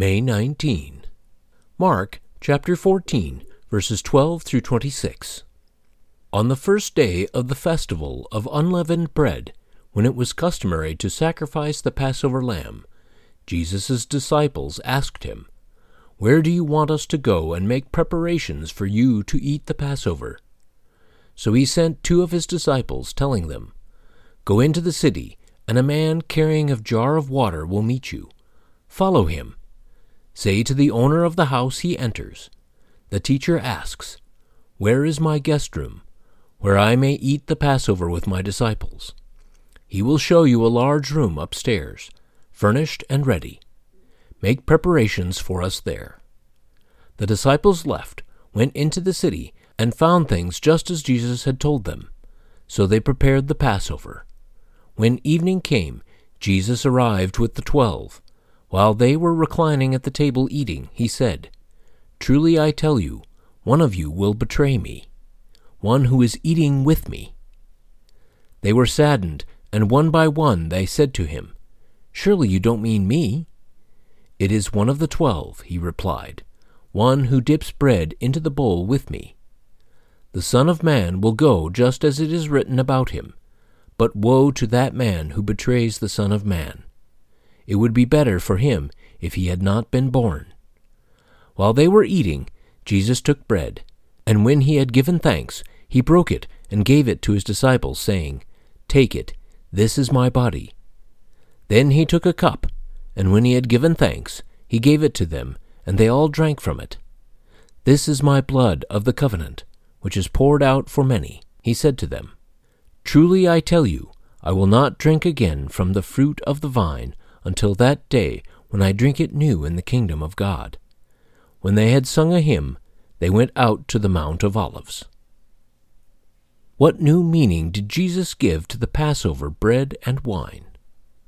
May 19. Mark chapter 14, verses 12 through 26. On the first day of the festival of unleavened bread, when it was customary to sacrifice the Passover lamb, Jesus' disciples asked him, Where do you want us to go and make preparations for you to eat the Passover? So he sent two of his disciples, telling them, Go into the city, and a man carrying a jar of water will meet you. Follow him. Say to the owner of the house he enters, The teacher asks, Where is my guest room, where I may eat the Passover with my disciples? He will show you a large room upstairs, furnished and ready. Make preparations for us there. The disciples left, went into the city, and found things just as Jesus had told them. So they prepared the Passover. When evening came, Jesus arrived with the twelve. While they were reclining at the table eating, he said, Truly I tell you, one of you will betray me, one who is eating with me. They were saddened, and one by one they said to him, Surely you don't mean me? It is one of the twelve, he replied, one who dips bread into the bowl with me. The Son of Man will go just as it is written about him, but woe to that man who betrays the Son of Man. It would be better for him if he had not been born. While they were eating, Jesus took bread, and when he had given thanks, he broke it and gave it to his disciples, saying, Take it, this is my body. Then he took a cup, and when he had given thanks, he gave it to them, and they all drank from it. This is my blood of the covenant, which is poured out for many, he said to them. Truly I tell you, I will not drink again from the fruit of the vine until that day when I drink it new in the kingdom of God. When they had sung a hymn, they went out to the Mount of Olives. What new meaning did Jesus give to the Passover bread and wine?